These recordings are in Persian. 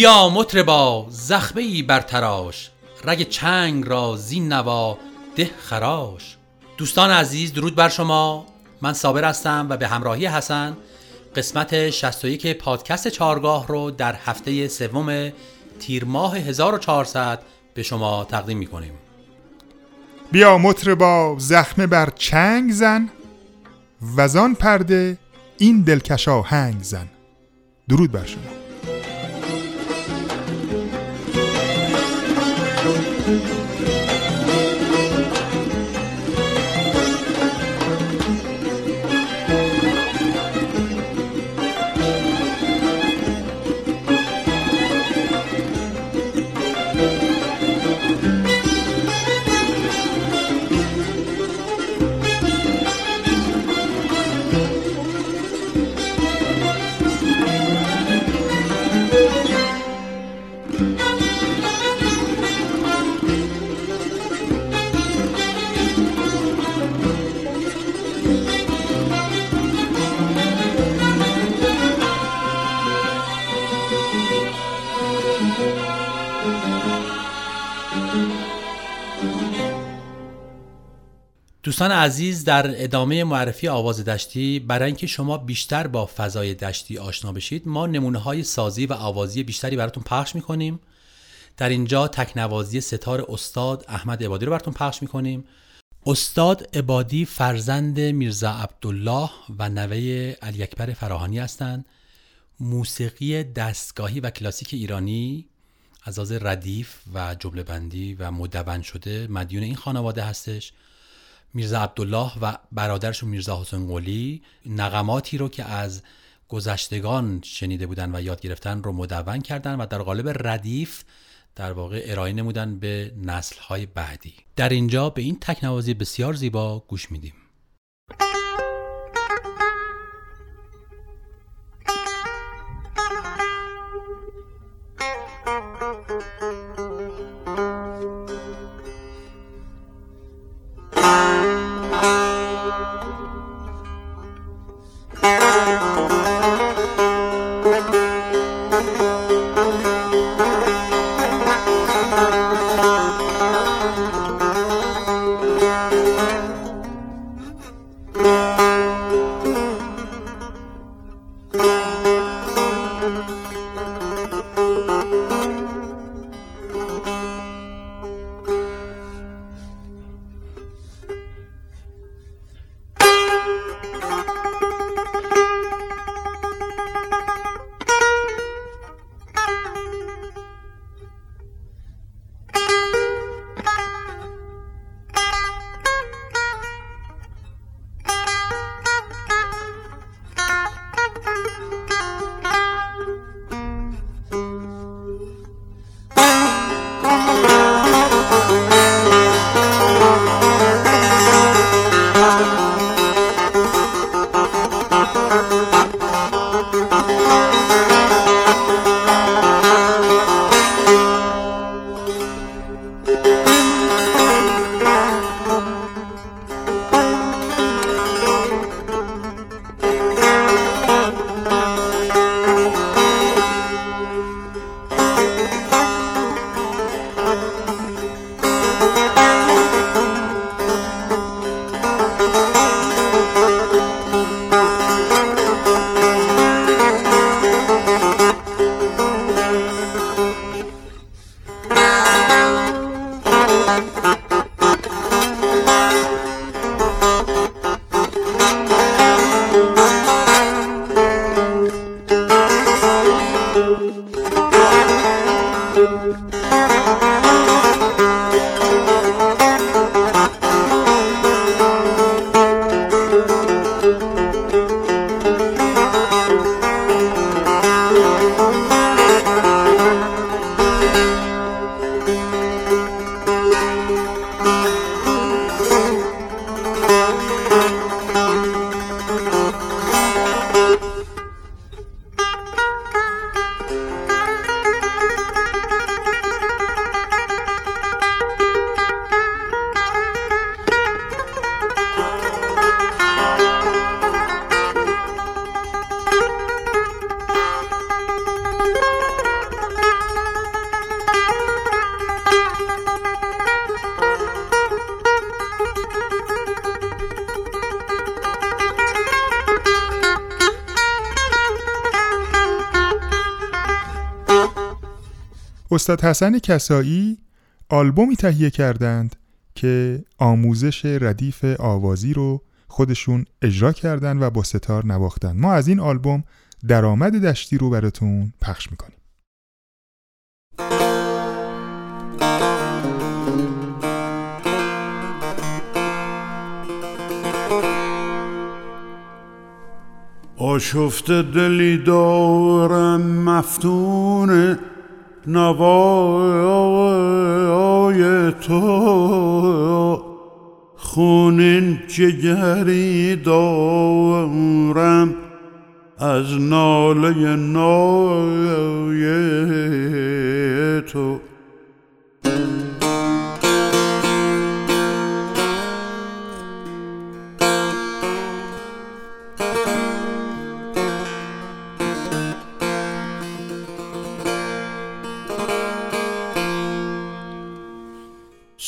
بیا مطربا زخمه ای بر تراش رگ چنگ را زین نوا ده خراش. دوستان عزیز درود بر شما. من صابر هستم و به همراهی حسن قسمت 61 پادکست چارگاه رو در هفته سوم تیر ماه 1400 به شما تقدیم می کنیم بیا مطربا زخمه بر چنگ زن وزان پرده این دلکشا هنگ زن. درود بر شما. دوستان عزیز در ادامه معرفی آواز دشتی برای اینکه شما بیشتر با فضای دشتی آشنا بشید ما نمونه های سازی و آوازی بیشتری براتون پخش می‌کنیم. در اینجا تکنوازی ستار استاد احمد عبادی رو براتون پخش می‌کنیم. استاد عبادی فرزند میرزا عبدالله و نوه علی اکبر فراهانی هستند. موسیقی دستگاهی و کلاسیک ایرانی از ردیف و جمله بندی و مدون شده مدیون این خانواده هستش. میرزا عبدالله و برادرشون میرزا حسین قلی نقماتی رو که از گذشتگان شنیده بودن و یاد گرفتن رو مدون کردن و در قالب ردیف در واقع ارائه نمودن به نسلهای بعدی. در اینجا به این تکنوازی بسیار زیبا گوش میدیم. استاد حسن کسایی آلبومی تهیه کردند که آموزش ردیف آوازی رو خودشون اجرا کردن و با ستار نواختن. ما از این آلبوم درآمد دشتی رو براتون پخش می‌کنیم. آشفته دلی دارم مفتون نوای تو. خونین جگری دارم از ناله نای تو.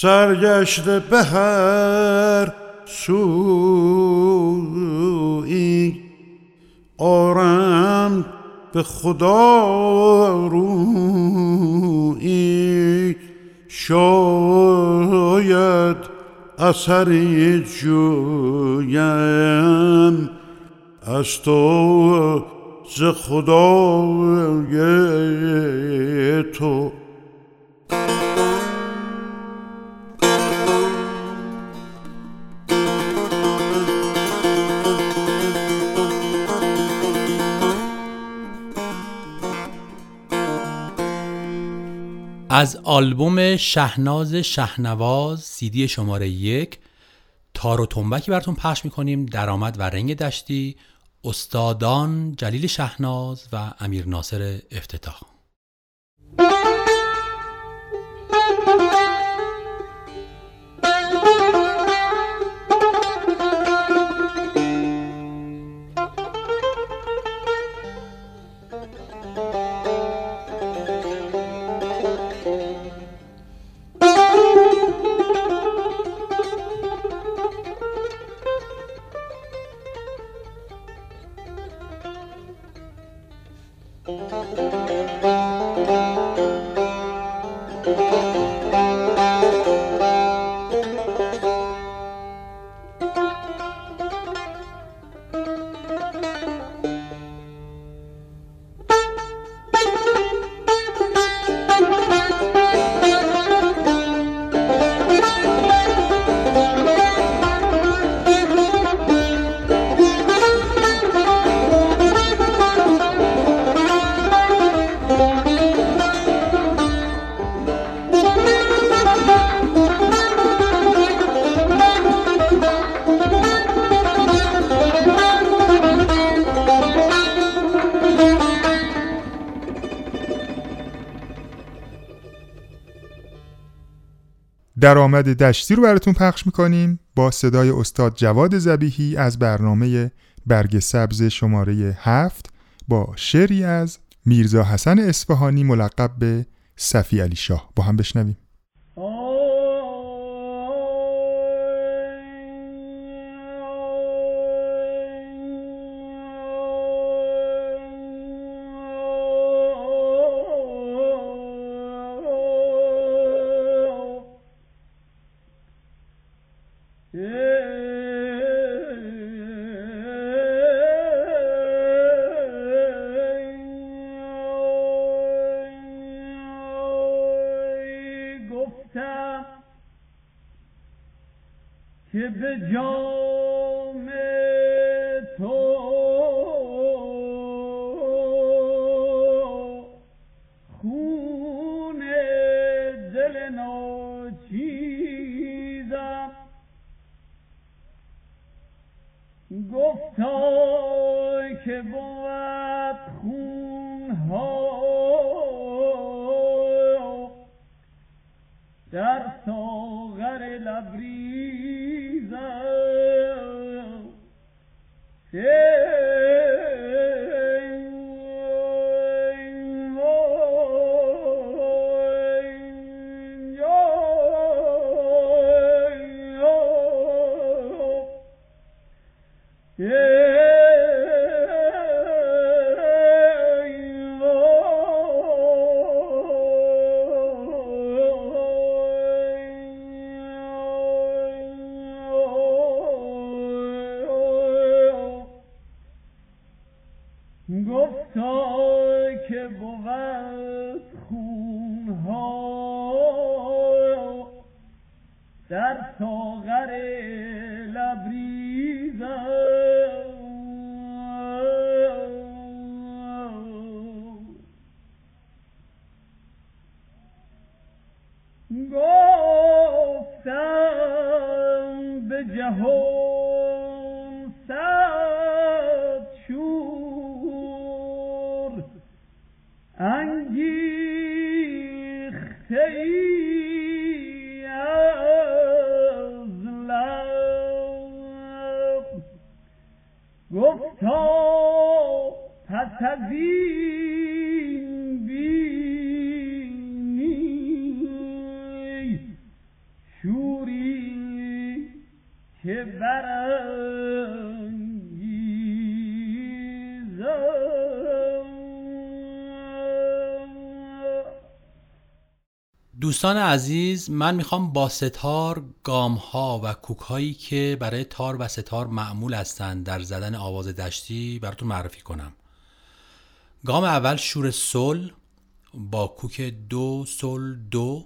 سرگشته به هر سوی آرم به خدا روی شاید اثری جویم از تو ز خدای تو. از آلبوم شهناز شهنواز سیدی شماره یک تار و تنبکی براتون پخش می‌کنیم درآمد و رنگ دشتی استادان جلیل شهناز و امیر ناصر افتتاح. درآمد دشتی رو براتون پخش می‌کنیم با صدای استاد جواد زبیهی از برنامه برگ سبز شماره هفت با شعری از میرزا حسن اصفهانی ملقب به صفی علی شاه. با هم بشنویم. دوستان عزیز من می‌خوام با ستار گام ها و کوک هایی که برای تار و ستار معمول هستند در زدن آواز دشتی براتون معرفی کنم. گام اول شور سل با کوک دو سل دو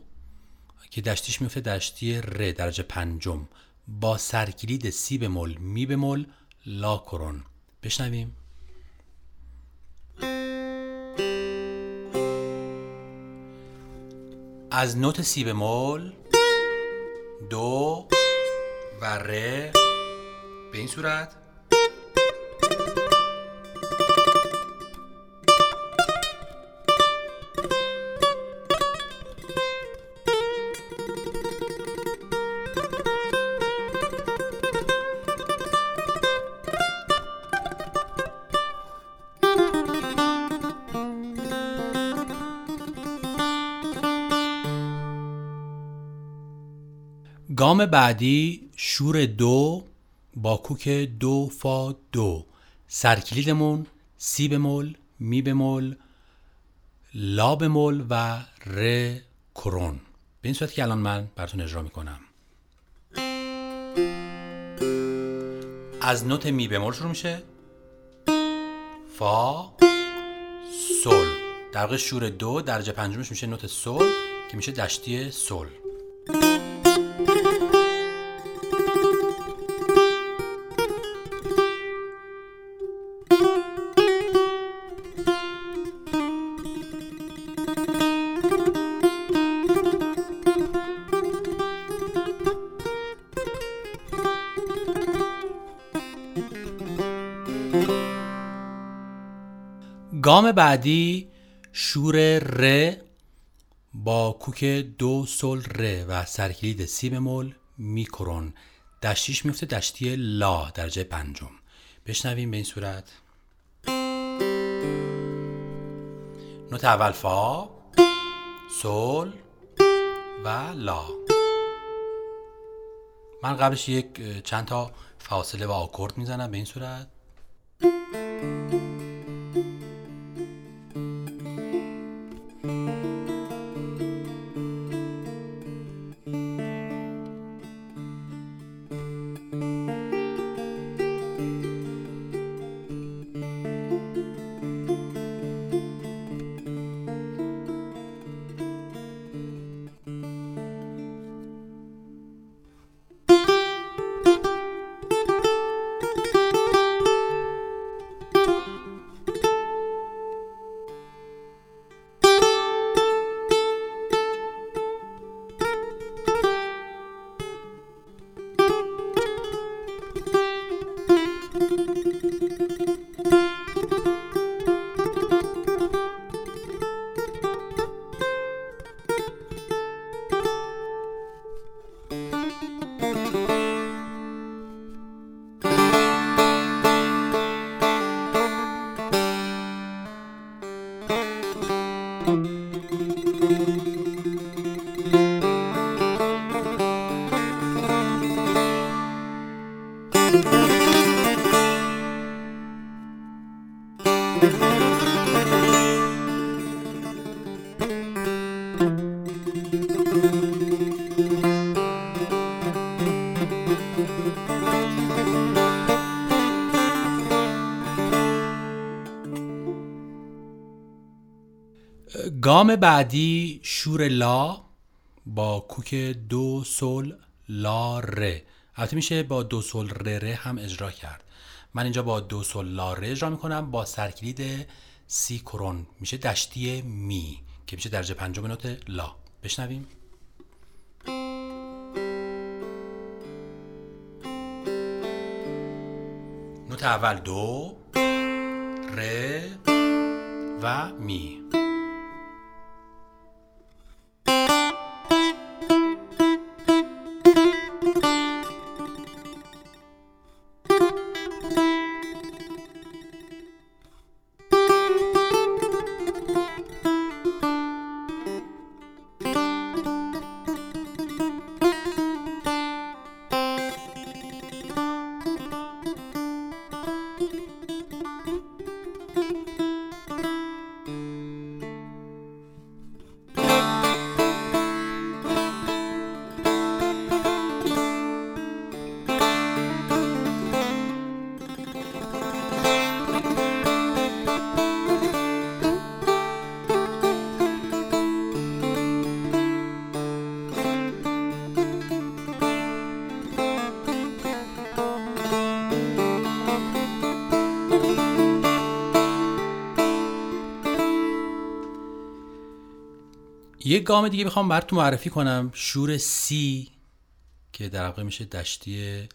که دشتیش میفته دشتی ر درجه پنجم. با سرکلید سی بمول می بمول لا کرون بشنویم. از نوت سی بمول دو و ر به این صورت گام بعدی شور دو با کوک دو فا دو. سرکلیدمون سی بمول می بمول لا بمول و ر کرون. به این صورت که الان من براتون اجرا می‌کنم. از نوت می بمول شروع میشه. فا سل در واقع شور دو درجه پنجمش میشه نوت سل که میشه دشتی سل گام بعدی شور ر با کوک دو سل ر و سرکلید سی بمول میکرون. دشتیش میفته دشتی لا درجه پنجم. بشنویم به این صورت. نوت اول فا سل و لا. من قبلش یک چند تا فاصله و آکورد می‌زنم به این صورت. بعدی شور لا با کوک دو سل لا ره. البته میشه با دو سل ره ره هم اجرا کرد. من اینجا با دو سل لا ره اجرا می‌کنم با سرکلید سی کرون. میشه دشتی می که میشه درجه پنجم نوت لا. بشنویم. نوت اول دو ره و می. یک گام دیگه می‌خوام براتون معرفی کنم. شور سی که در واقع میشه دشتی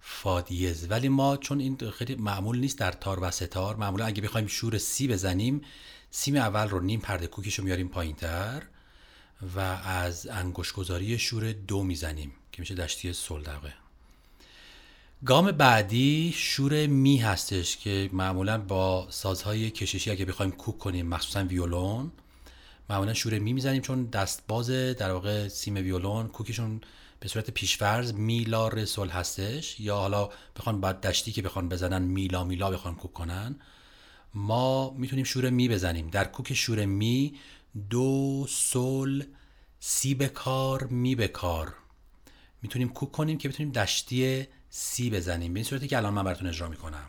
فا دیز. ولی ما چون این خیلی معمول نیست در تار و سه‌تار معمولا اگه بخوایم شور سی بزنیم سیم اول رو نیم پرده کوکش رو میاریم پایین تر و از انگشتگذاری شور دو می‌زنیم که میشه دشتی سل واقع. گام بعدی شور می هستش که معمولا با سازهای کششی اگه بخوایم کوک کنیم مخصوصا ویولون. معمولا شور می می‌زنیم چون دست باز در واقع سیم ویولون کوکشون به صورت پیشفرض میلا رسول هستش یا حالا بخوان بعد دشتی که بخوان بزنن میلا میلا بخوان کوک کنن. ما می‌تونیم شور می بزنیم. در کوک شور می دو سل سی به کار می به کار. می‌تونیم کوک کنیم که بتونیم دشتی سی بزنیم. به این صورتی که الان من براتون اجرا می‌کنم.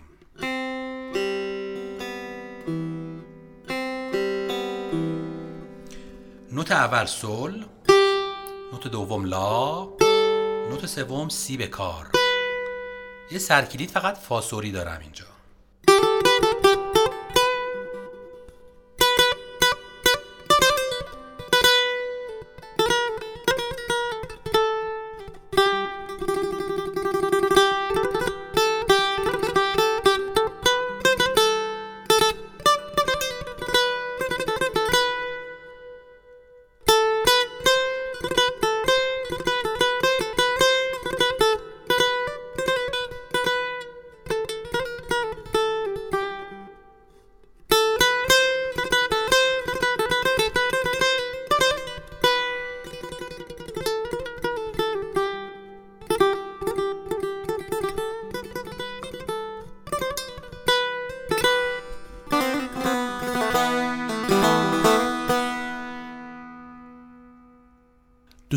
نوت اول سل نوت دوم لا نوت سوم سی به کار. یه سرکلید فقط فاسوری دارم اینجا.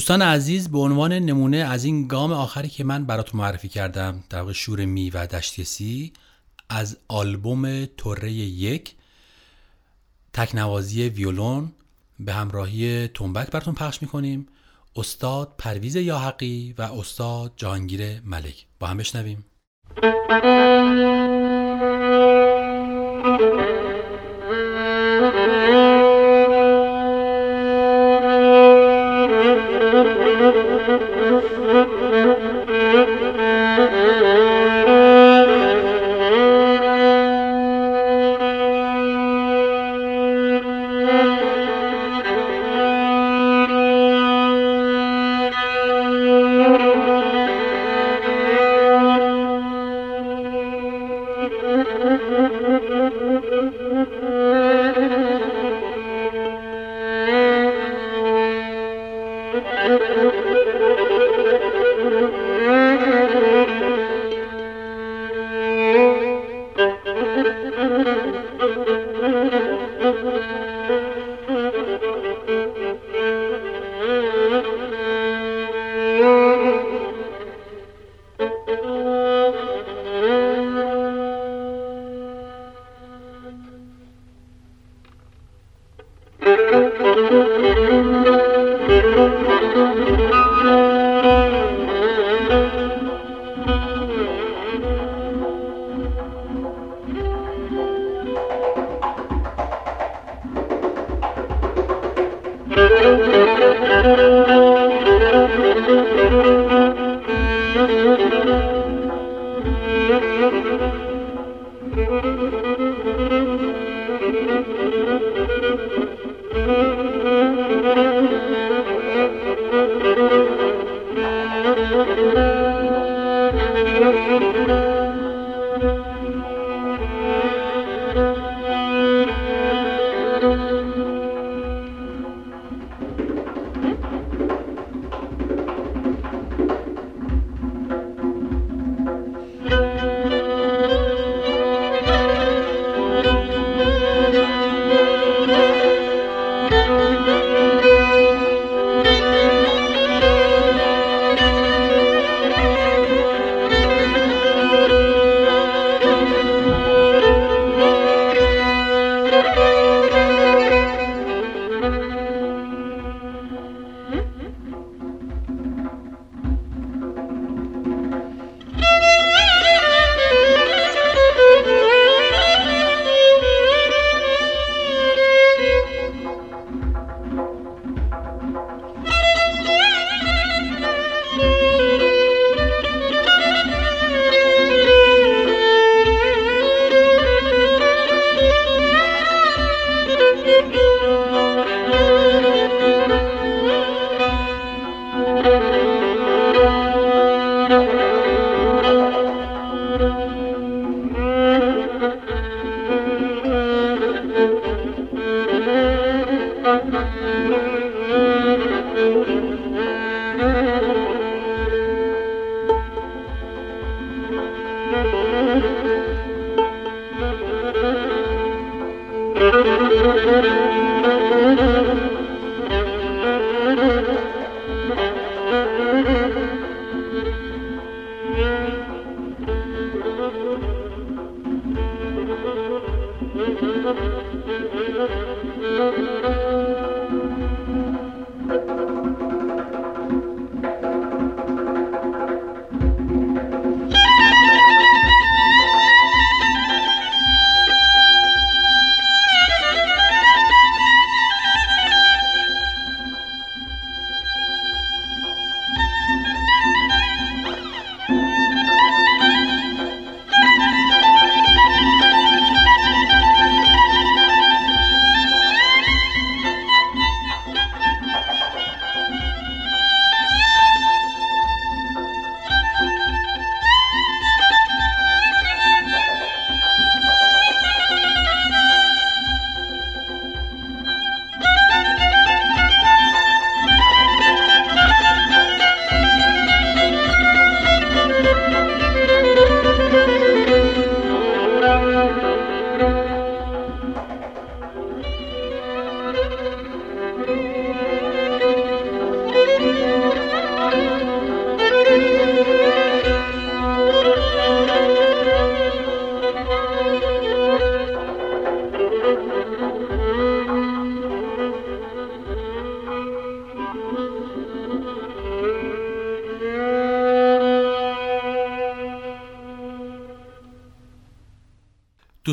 دوستان عزیز به عنوان نمونه از این گام آخری که من براتون معرفی کردم در واقع شور می و دشتی سی از آلبوم توره یک تکنوازی ویولون به همراهی تنبک براتون پخش می‌کنیم. استاد پرویز یاحقی و استاد جهانگیر ملک. با هم بشنویم.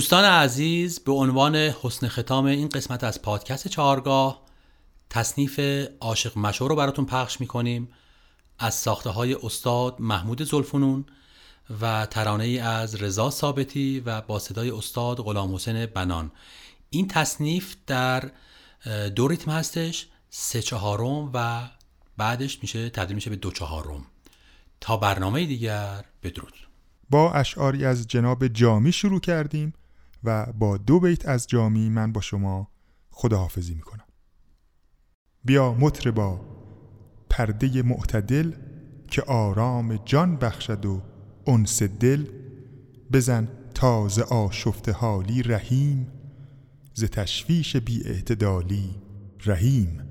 دوستان عزیز به عنوان حسن ختام این قسمت از پادکست چهارگاه تصنیف عاشق مشو رو براتون پخش می‌کنیم. از ساخته های استاد محمود زلفنون و ترانه ای از رضا ثابتی و با صدای استاد غلام حسین بنان. این تصنیف در دو ریتم هستش سه چهارم و بعدش میشه تبدیل میشه به دو چهارم. تا برنامه دیگر بدرود. با اشعاری از جناب جامی شروع کردیم. و با دو بیت از جامی من با شما خداحافظی می‌کنم. بیا مطربا پرده معتدل که آرام جان بخشد و انس دل بزن تازه آشفت حالی رحیم ز تشویش بی اعتدالی رحیم.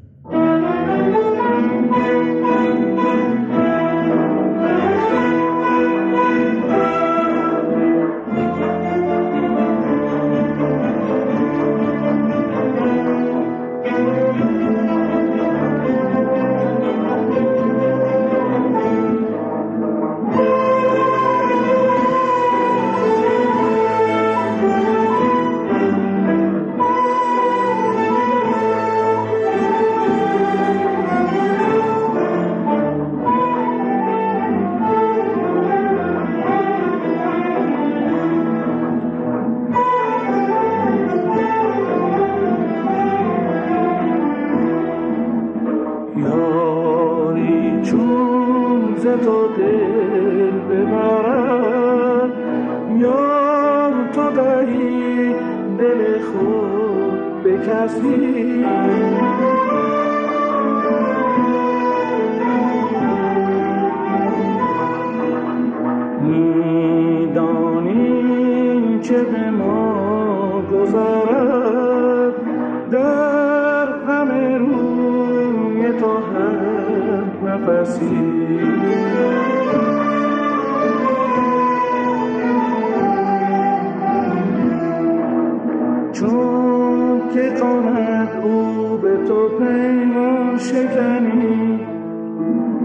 که کند او به تو پیمان شکنی.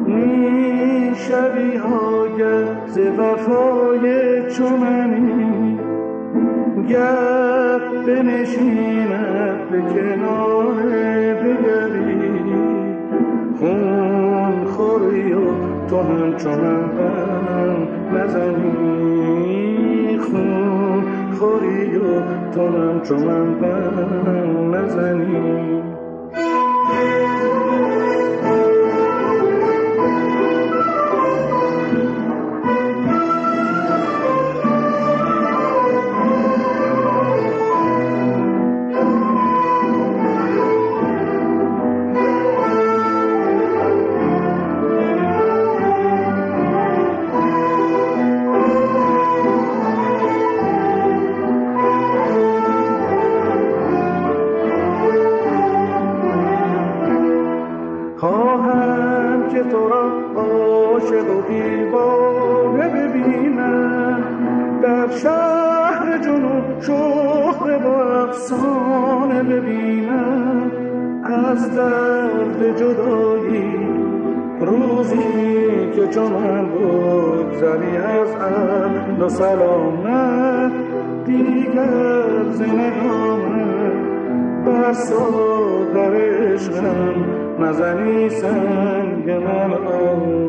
می شوی آگه ز وفای چو منی. گر بنشیند به کنار دگری خون خوری و تو غم نزنی. خون خوری و تو همچو من غم نزنی. بگذری از اهل و سلامت دیگر زندگانم بر ساغر عشقم نزنی سنگ من آن